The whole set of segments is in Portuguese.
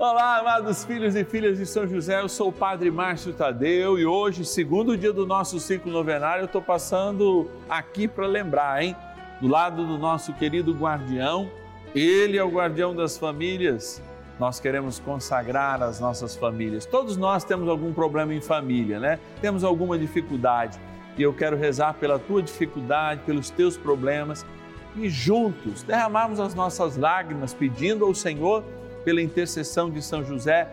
Olá, amados filhos e filhas de São José, eu sou o Padre Márcio Tadeu e hoje, segundo dia do nosso ciclo novenário, eu estou passando aqui para lembrar, hein? Do lado do nosso querido guardião, ele é o guardião das famílias. Nós queremos consagrar as nossas famílias. Todos nós temos algum problema em família, né? Temos alguma dificuldade. E eu quero rezar pela tua dificuldade, pelos teus problemas e juntos derramarmos as nossas lágrimas pedindo ao Senhor pela intercessão de São José,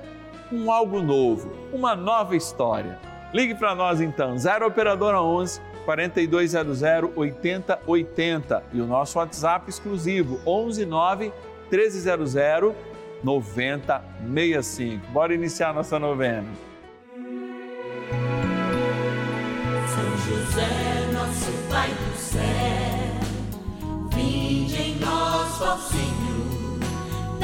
um algo novo, uma nova história. Ligue para nós então, 0 Operadora 11 4200 8080 e o nosso WhatsApp exclusivo 11 9 1300 9065. Bora iniciar nossa novena. São José, nosso Pai do céu, vinde em nós, ó Senhor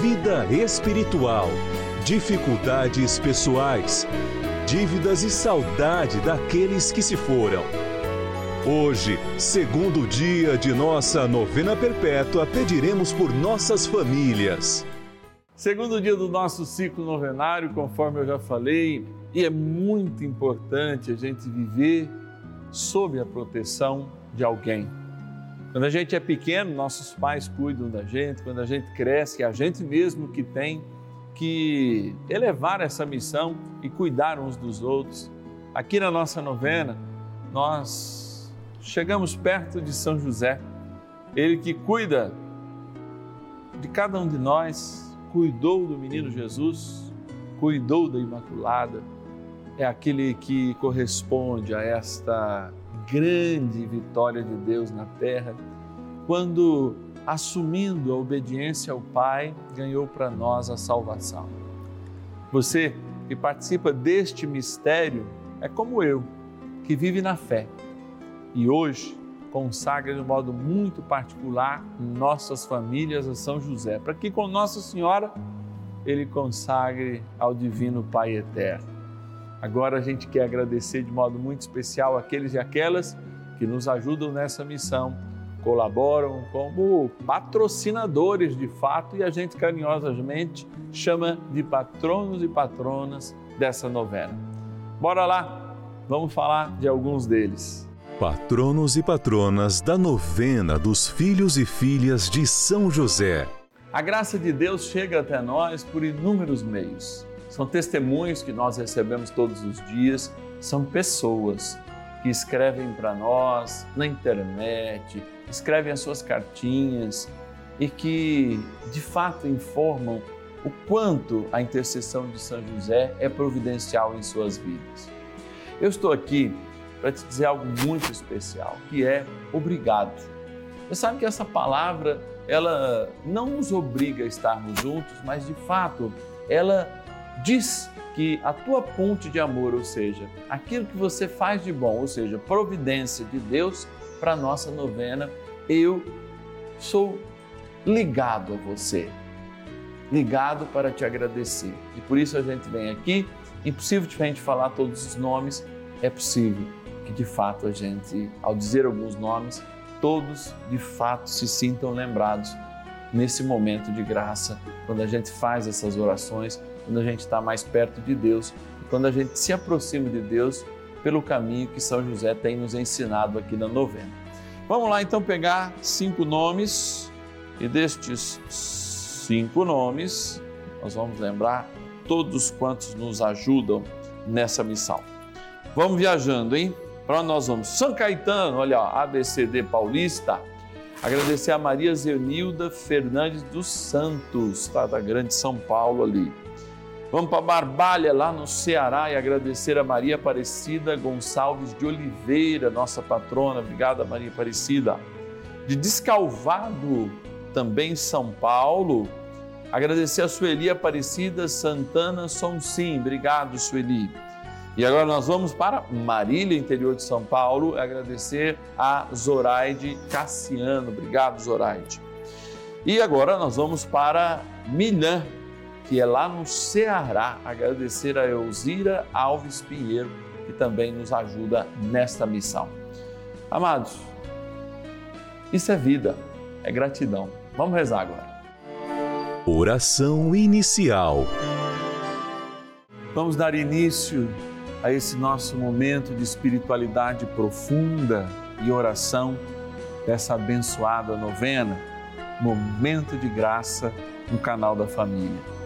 vida espiritual, dificuldades pessoais, dívidas e saudade daqueles que se foram. Hoje, segundo dia de nossa novena perpétua, pediremos por nossas famílias. Segundo dia do nosso ciclo novenário, conforme eu já falei, e é muito importante a gente viver sob a proteção de alguém quando a gente é pequeno, nossos pais cuidam da gente, quando a gente cresce, é a gente mesmo que tem que elevar essa missão e cuidar uns dos outros. Aqui na nossa novena, nós chegamos perto de São José, ele que cuida de cada um de nós, cuidou do menino Jesus, cuidou da Imaculada, é aquele que corresponde a esta grande vitória de Deus na terra, quando, assumindo a obediência ao Pai, ganhou para nós a salvação. Você que participa deste mistério é como eu, que vive na fé e hoje consagra de um modo muito particular nossas famílias a São José, para que com Nossa Senhora ele consagre ao Divino Pai Eterno. Agora a gente quer agradecer de modo muito especial aqueles e aquelas que nos ajudam nessa missão, colaboram como patrocinadores de fato e a gente carinhosamente chama de patronos e patronas dessa novena. Bora lá, vamos falar de alguns deles. Patronos e patronas da novena dos filhos e filhas de São José. A graça de Deus chega até nós por inúmeros meios são testemunhos que nós recebemos todos os dias, são pessoas que escrevem para nós na internet, escrevem as suas cartinhas e que de fato informam o quanto a intercessão de São José é providencial em suas vidas. Eu estou aqui para te dizer algo muito especial, que é obrigado. Você sabe que essa palavra, ela não nos obriga a estarmos juntos, mas de fato, ela diz que a tua ponte de amor, ou seja, aquilo que você faz de bom, ou seja, providência de Deus para nossa novena, eu sou ligado a você, ligado para te agradecer. E por isso a gente vem aqui, impossível de a gente falar todos os nomes, é possível que de fato a gente, ao dizer alguns nomes, todos de fato se sintam lembrados nesse momento de graça, quando a gente faz essas orações quando a gente está mais perto de Deus. Quando a gente se aproxima de Deus, pelo caminho que São José tem nos ensinado aqui na novena. Vamos lá então pegar cinco nomes e destes cinco nomes nós vamos lembrar todos quantos nos ajudam nessa missão. Vamos viajando, hein? Para onde nós vamos? São Caetano, olha, ó, ABCD Paulista. Agradecer a Maria Zenilda Fernandes dos Santos, tá? da Grande São Paulo ali. Vamos para Barbalha, lá no Ceará, e agradecer a Maria Aparecida Gonçalves de Oliveira, nossa patrona. Obrigada, Maria Aparecida. De Descalvado, também São Paulo. Agradecer a Sueli Aparecida Santana Sonsim. Obrigado, Sueli. E agora nós vamos para Marília, interior de São Paulo, agradecer a Zoraide Cassiano. Obrigado, Zoraide. E agora nós vamos para Milã, que é lá no Ceará, agradecer a Elzira Alves Pinheiro, que também nos ajuda nesta missão. Amados, isso é vida, é gratidão. Vamos rezar agora. Oração inicial. Vamos dar início a esse nosso momento de espiritualidade profunda e oração dessa abençoada novena, momento de graça no canal da família.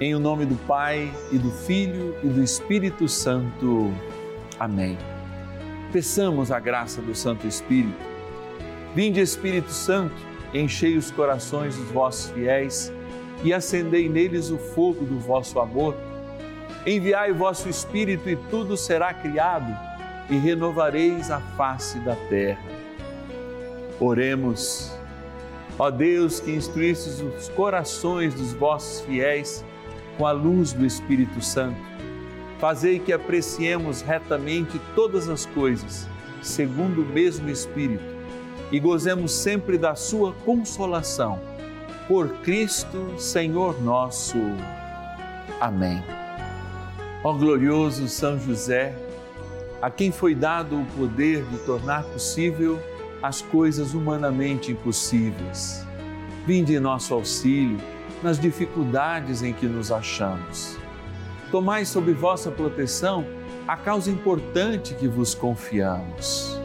Em o nome do Pai e do Filho e do Espírito Santo. Amém. Peçamos a graça do Santo Espírito. Vinde Espírito Santo, enchei os corações dos vossos fiéis e acendei neles o fogo do vosso amor. Enviai o vosso Espírito e tudo será criado, e renovareis a face da terra. Oremos. Ó Deus, que instruístes os corações dos vossos fiéis com a luz do Espírito Santo, fazei que apreciemos retamente todas as coisas, segundo o mesmo Espírito, e gozemos sempre da sua consolação. Por Cristo, Senhor nosso. Amém. Ó glorioso São José, a quem foi dado o poder de tornar possível as coisas humanamente impossíveis. Vinde em nosso auxílio nas dificuldades em que nos achamos. Tomai sob vossa proteção a causa importante que vos confiamos.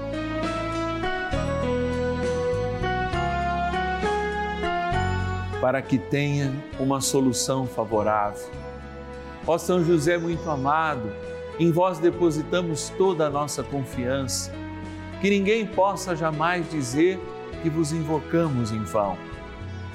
Para que tenha uma solução favorável Ó São José muito amado, em vós depositamos toda a nossa confiança. Que ninguém possa jamais dizer que vos invocamos em vão.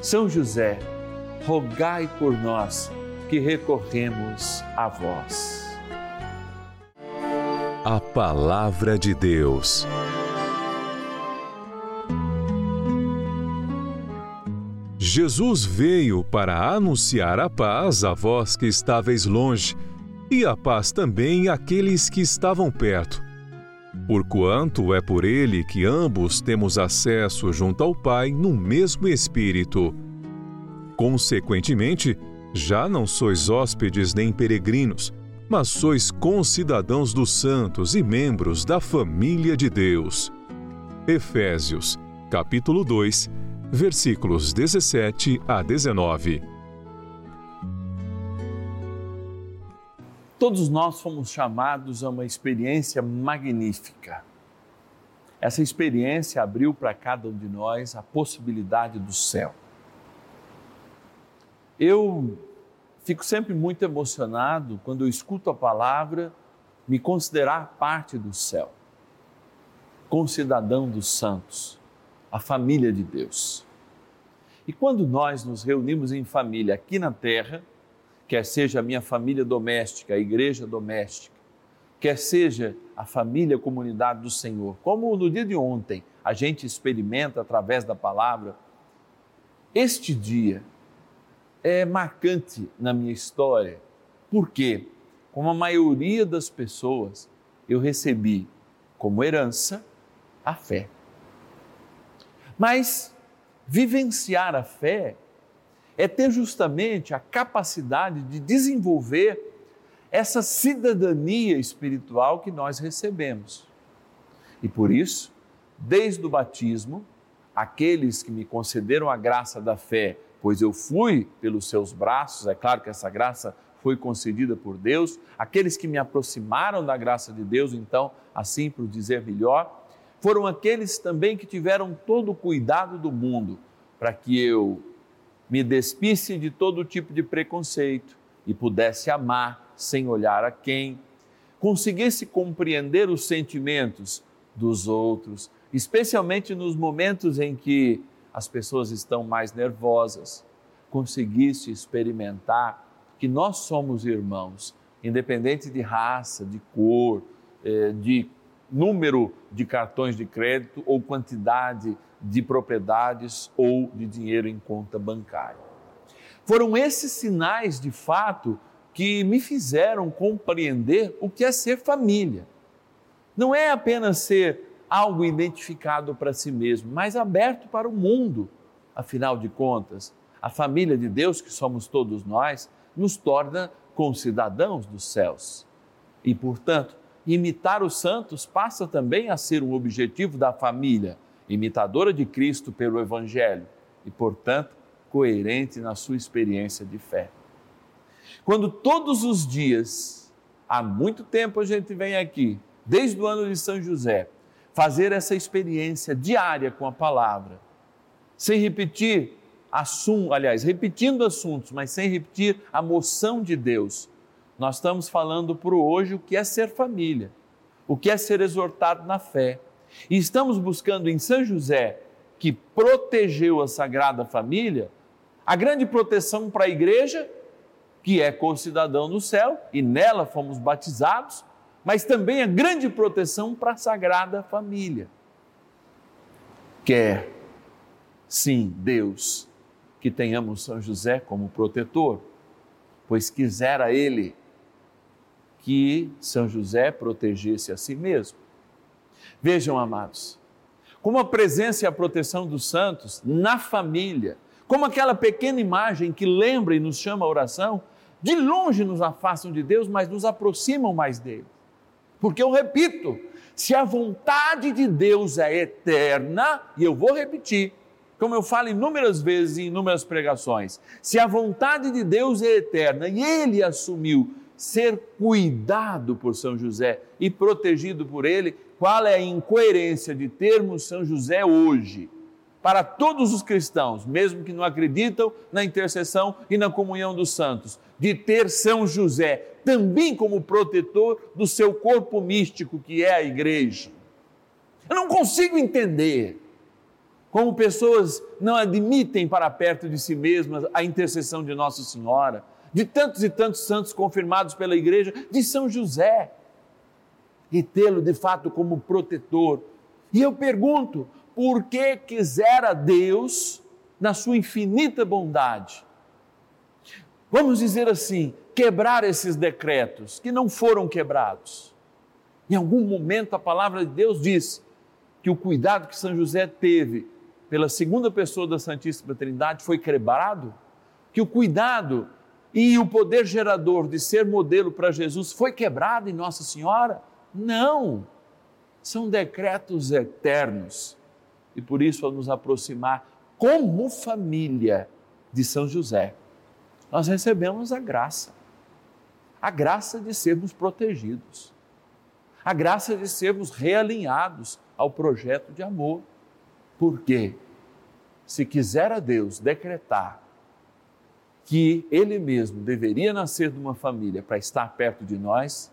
São José, rogai por nós que recorremos a vós. A Palavra de Deus. Jesus veio para anunciar a paz a vós que estáveis longe, e a paz também àqueles que estavam perto. Porquanto é por ele que ambos temos acesso junto ao Pai no mesmo Espírito. Consequentemente, já não sois hóspedes nem peregrinos, mas sois concidadãos dos santos e membros da família de Deus. Efésios, capítulo 2, versículos 17 a 19. Todos nós fomos chamados a uma experiência magnífica. Essa experiência abriu para cada um de nós a possibilidade do céu. Eu fico sempre muito emocionado quando eu escuto a palavra me considerar parte do céu, concidadão dos santos a família de Deus. E quando nós nos reunimos em família aqui na terra, quer seja a minha família doméstica, a igreja doméstica, quer seja a família, a comunidade do Senhor, como no dia de ontem a gente experimenta através da palavra, este dia é marcante na minha história, porque, como a maioria das pessoas, eu recebi como herança a fé. Mas vivenciar a fé é ter justamente a capacidade de desenvolver essa cidadania espiritual que nós recebemos. E por isso, desde o batismo, aqueles que me concederam a graça da fé, pois eu fui pelos seus braços, é claro que essa graça foi concedida por Deus, aqueles que me aproximaram da graça de Deus, então, assim por dizer melhor, foram aqueles também que tiveram todo o cuidado do mundo para que eu me despisse de todo tipo de preconceito e pudesse amar sem olhar a quem, conseguisse compreender os sentimentos dos outros, especialmente nos momentos em que as pessoas estão mais nervosas, conseguisse experimentar que nós somos irmãos, independente de raça, de cor, eh, de número de cartões de crédito ou quantidade de propriedades ou de dinheiro em conta bancária. Foram esses sinais de fato que me fizeram compreender o que é ser família. Não é apenas ser algo identificado para si mesmo, mas aberto para o mundo. Afinal de contas, a família de Deus, que somos todos nós, nos torna concidadãos dos céus. E, portanto, imitar os santos passa também a ser um objetivo da família, imitadora de Cristo pelo Evangelho e, portanto, coerente na sua experiência de fé. Quando todos os dias, há muito tempo a gente vem aqui, desde o ano de São José, fazer essa experiência diária com a palavra, sem repetir assuntos, aliás, repetindo assuntos, mas sem repetir a moção de Deus nós estamos falando para hoje o que é ser família, o que é ser exortado na fé. E estamos buscando em São José, que protegeu a Sagrada Família, a grande proteção para a igreja, que é concidadão do céu, e nela fomos batizados, mas também a grande proteção para a Sagrada Família. Quer, sim, Deus, que tenhamos São José como protetor, pois quisera Ele que São José protegesse a si mesmo. Vejam, amados, como a presença e a proteção dos santos na família, como aquela pequena imagem que lembra e nos chama a oração, de longe nos afastam de Deus, mas nos aproximam mais dele. Porque eu repito, se a vontade de Deus é eterna, e eu vou repetir, como eu falo inúmeras vezes em inúmeras pregações, se a vontade de Deus é eterna e ele assumiu ser cuidado por São José e protegido por ele, qual é a incoerência de termos São José hoje? Para todos os cristãos, mesmo que não acreditam na intercessão e na comunhão dos santos, de ter São José também como protetor do seu corpo místico, que é a igreja. Eu não consigo entender como pessoas não admitem para perto de si mesmas a intercessão de Nossa Senhora de tantos e tantos santos confirmados pela igreja, de São José, e tê-lo de fato como protetor. E eu pergunto, por que quisera Deus, na sua infinita bondade, vamos dizer assim, quebrar esses decretos que não foram quebrados? Em algum momento a palavra de Deus diz que o cuidado que São José teve pela segunda pessoa da Santíssima Trindade foi quebrado, que o cuidado e o poder gerador de ser modelo para Jesus foi quebrado em Nossa Senhora? Não! São decretos eternos. E por isso, ao nos aproximar como família de São José, nós recebemos a graça. A graça de sermos protegidos. A graça de sermos realinhados ao projeto de amor. Porque, se quiser a Deus decretar que ele mesmo deveria nascer de uma família para estar perto de nós,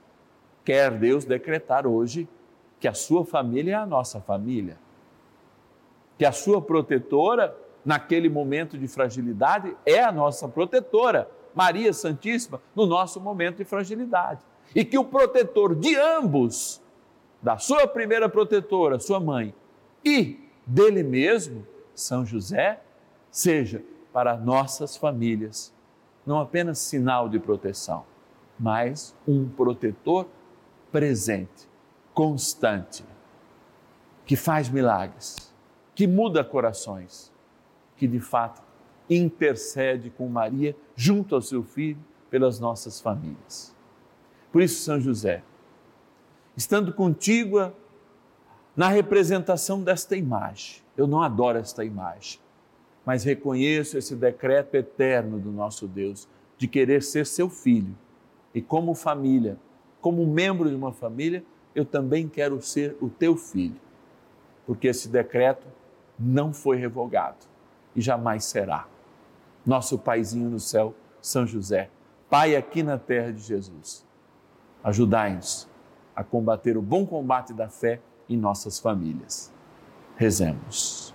quer Deus decretar hoje que a sua família é a nossa família. Que a sua protetora, naquele momento de fragilidade, é a nossa protetora, Maria Santíssima, no nosso momento de fragilidade. E que o protetor de ambos, da sua primeira protetora, sua mãe, e dele mesmo, São José, seja para nossas famílias, não apenas sinal de proteção, mas um protetor presente, constante que faz milagres, que muda corações, que de fato intercede com Maria junto ao seu filho pelas nossas famílias. Por isso, São José, estando contigo na representação desta imagem, eu não adoro esta imagem, mas reconheço esse decreto eterno do nosso Deus de querer ser seu filho. E como família, como membro de uma família, eu também quero ser o teu filho. Porque esse decreto não foi revogado e jamais será. Nosso paizinho no céu, São José, Pai aqui na terra de Jesus, ajudai-nos a combater o bom combate da fé em nossas famílias. Rezemos.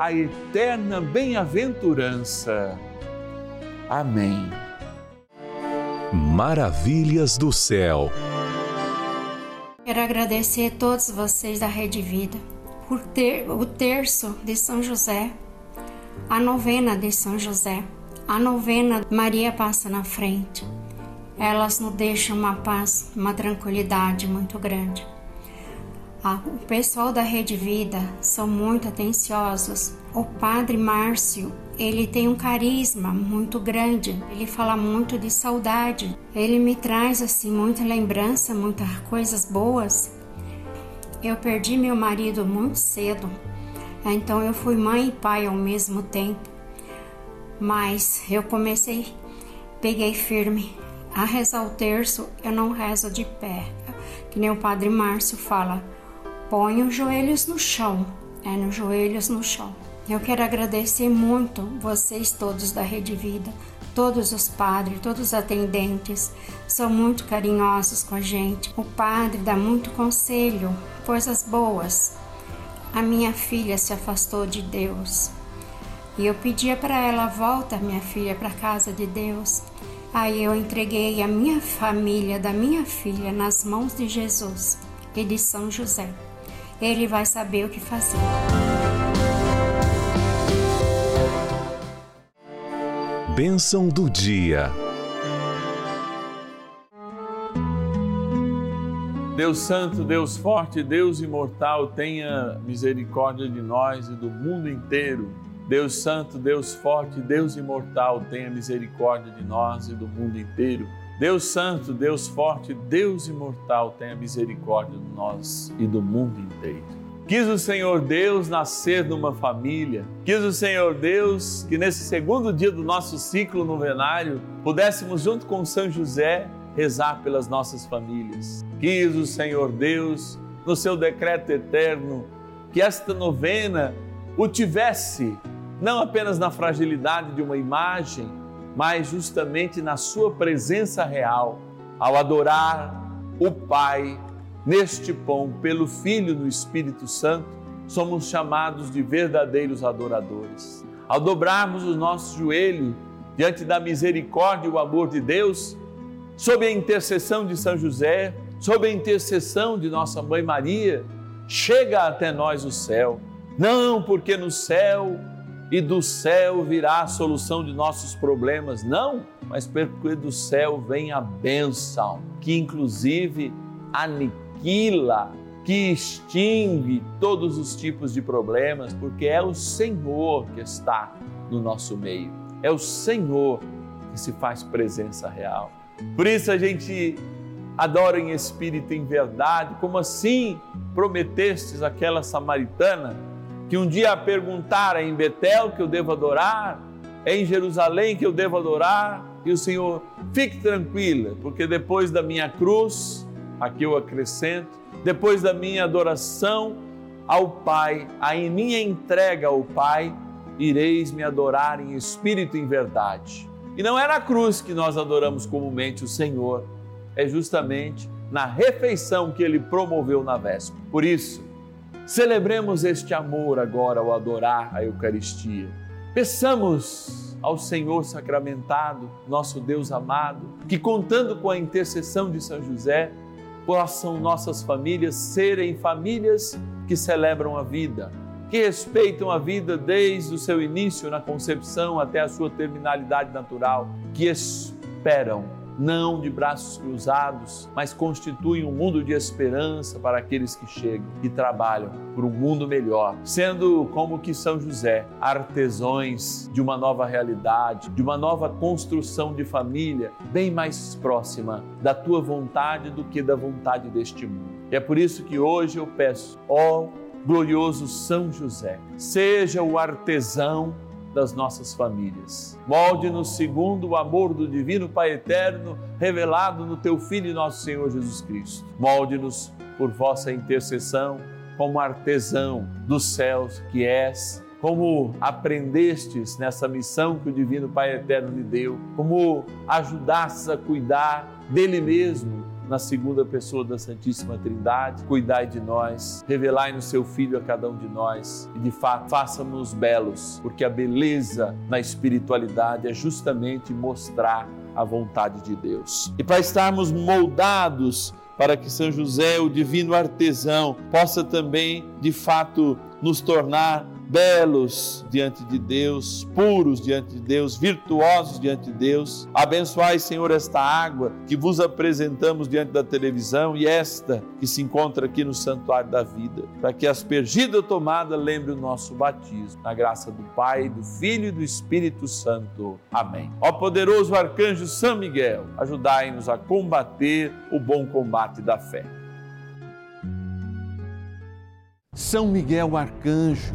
a eterna bem-aventurança. Amém. Maravilhas do céu. Quero agradecer a todos vocês da Rede Vida por ter o terço de São José a novena de São José, a novena Maria passa na frente. Elas nos deixam uma paz, uma tranquilidade muito grande. O pessoal da Rede Vida são muito atenciosos. O Padre Márcio, ele tem um carisma muito grande. Ele fala muito de saudade. Ele me traz assim muita lembrança, muitas coisas boas. Eu perdi meu marido muito cedo então eu fui mãe e pai ao mesmo tempo. Mas eu comecei, peguei firme. A rezar o terço, eu não rezo de pé. Que nem o Padre Márcio fala, põe os joelhos no chão. É, nos joelhos no chão. Eu quero agradecer muito vocês todos da Rede Vida, todos os padres, todos os atendentes, são muito carinhosos com a gente. O padre dá muito conselho, coisas boas a minha filha se afastou de Deus. E eu pedia para ela: volta, minha filha, para a casa de Deus. Aí eu entreguei a minha família da minha filha nas mãos de Jesus e de São José. Ele vai saber o que fazer. Bênção do dia. Deus Santo, Deus Forte, Deus Imortal, tenha misericórdia de nós e do mundo inteiro. Deus Santo, Deus Forte, Deus Imortal, tenha misericórdia de nós e do mundo inteiro. Deus Santo, Deus Forte, Deus Imortal, tenha misericórdia de nós e do mundo inteiro. Quis o Senhor Deus nascer numa família, quis o Senhor Deus que nesse segundo dia do nosso ciclo novenário pudéssemos, junto com São José, rezar pelas nossas famílias. Quis o Senhor Deus, no seu decreto eterno, que esta novena o tivesse não apenas na fragilidade de uma imagem, mas justamente na sua presença real, ao adorar o Pai neste pão, pelo Filho no Espírito Santo, somos chamados de verdadeiros adoradores. Ao dobrarmos o nosso joelho diante da misericórdia e o amor de Deus, sob a intercessão de São José, sob a intercessão de nossa mãe Maria, chega até nós o céu. Não porque no céu e do céu virá a solução de nossos problemas, não, mas porque do céu vem a bênção, que inclusive aniquila, que extingue todos os tipos de problemas, porque é o Senhor que está no nosso meio, é o Senhor que se faz presença real. Por isso a gente adora em espírito e em verdade, como assim prometestes àquela samaritana que um dia perguntara em Betel que eu devo adorar, é em Jerusalém que eu devo adorar, e o Senhor, fique tranquila, porque depois da minha cruz, aqui eu acrescento, depois da minha adoração ao Pai, a minha entrega ao Pai, ireis me adorar em espírito e em verdade. E não é na cruz que nós adoramos comumente o Senhor, é justamente na refeição que ele promoveu na véspera. Por isso, celebremos este amor agora ao adorar a Eucaristia. Peçamos ao Senhor sacramentado, nosso Deus amado, que contando com a intercessão de São José, possam nossas famílias serem famílias que celebram a vida, que respeitam a vida desde o seu início na concepção até a sua terminalidade natural, que esperam não de braços cruzados, mas constituem um mundo de esperança para aqueles que chegam e trabalham por um mundo melhor, sendo como que São José, artesões de uma nova realidade, de uma nova construção de família bem mais próxima da tua vontade do que da vontade deste mundo. E é por isso que hoje eu peço, ó glorioso São José, seja o artesão das nossas famílias. Molde-nos segundo o amor do Divino Pai Eterno, revelado no Teu Filho, nosso Senhor Jesus Cristo. Molde-nos por vossa intercessão, como artesão dos céus que és, como aprendestes nessa missão que o Divino Pai Eterno lhe deu, como ajudastes a cuidar dele mesmo na segunda pessoa da Santíssima Trindade. Cuidai de nós, revelai no seu Filho a cada um de nós e, de fato, faça-nos belos, porque a beleza na espiritualidade é justamente mostrar a vontade de Deus. E para estarmos moldados para que São José, o divino artesão, possa também, de fato, nos tornar belos diante de Deus, puros diante de Deus, virtuosos diante de Deus. Abençoai, Senhor, esta água que vos apresentamos diante da televisão e esta que se encontra aqui no santuário da vida, para que aspergida tomada lembre o nosso batismo. Na graça do Pai, do Filho e do Espírito Santo. Amém. Ó poderoso arcanjo São Miguel, ajudai-nos a combater o bom combate da fé. São Miguel arcanjo,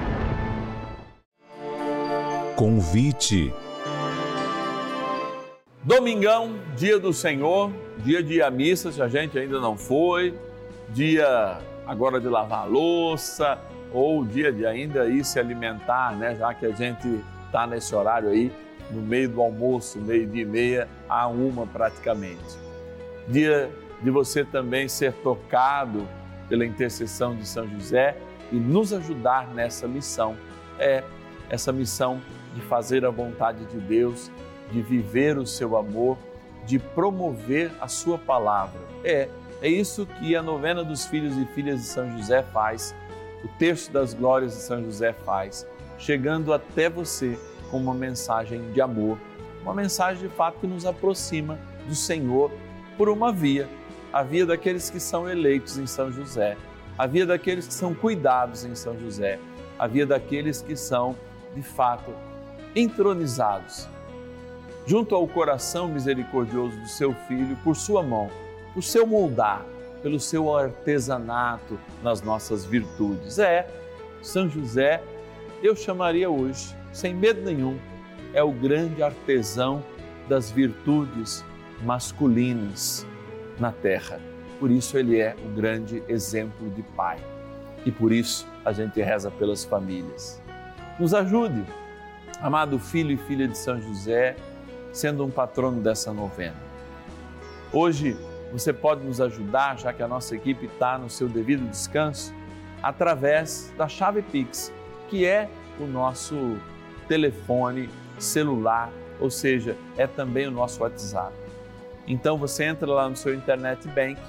Convite. Domingão, dia do Senhor, dia de ir à missa, se a gente ainda não foi, dia agora de lavar louça, ou dia de ainda ir se alimentar, né? Já que a gente está nesse horário aí, no meio do almoço, meio dia e meia, a uma praticamente. Dia de você também ser tocado pela intercessão de São José e nos ajudar nessa missão. É essa missão de fazer a vontade de Deus, de viver o seu amor, de promover a sua palavra. É, é isso que a novena dos filhos e filhas de São José faz, o texto das glórias de São José faz, chegando até você com uma mensagem de amor, uma mensagem de fato que nos aproxima do Senhor por uma via, a via daqueles que são eleitos em São José, a via daqueles que são cuidados em São José, a via daqueles que são, de fato, entronizados junto ao coração misericordioso do seu filho por sua mão, por seu moldar, pelo seu artesanato nas nossas virtudes. É, São José, eu chamaria hoje, sem medo nenhum, é o grande artesão das virtudes masculinas na terra. Por isso ele é o grande exemplo de pai. E por isso a gente reza pelas famílias. Nos ajude, amado filho e filha de São José, sendo um patrono dessa novena. Hoje você pode nos ajudar, já que a nossa equipe está no seu devido descanso, através da chave Pix, que é o nosso telefone celular, ou seja, é também o nosso WhatsApp. Então você entra lá no seu internet bank,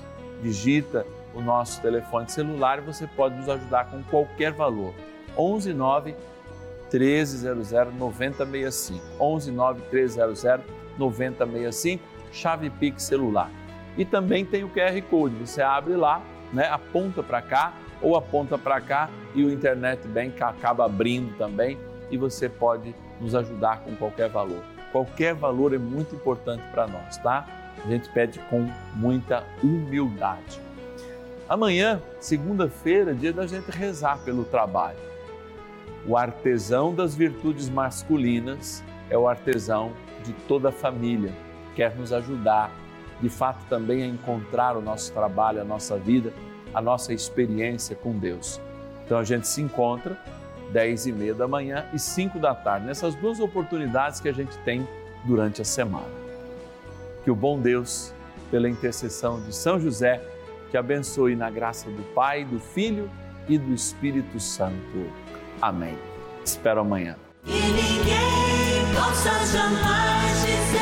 digita o nosso telefone celular e você pode nos ajudar com qualquer valor. 11 9 1300 9065. 11 9 1300 9065, chave Pix celular. E também tem o QR Code, você abre lá, né, aponta para cá ou aponta para cá e o internet bank acaba abrindo também e você pode nos ajudar com qualquer valor. Qualquer valor é muito importante para nós, tá? A gente pede com muita humildade. Amanhã, segunda-feira, é dia da gente rezar pelo trabalho. O artesão das virtudes masculinas é o artesão de toda a família, quer nos ajudar, de fato, também a encontrar o nosso trabalho, a nossa vida, a nossa experiência com Deus. Então a gente se encontra 10 e meia da manhã e 5 da tarde, nessas duas oportunidades que a gente tem durante a semana. Que o bom Deus, pela intercessão de São José, te abençoe na graça do Pai, do Filho e do Espírito Santo. Amém. Espero amanhã. E ninguém possa jamais dizer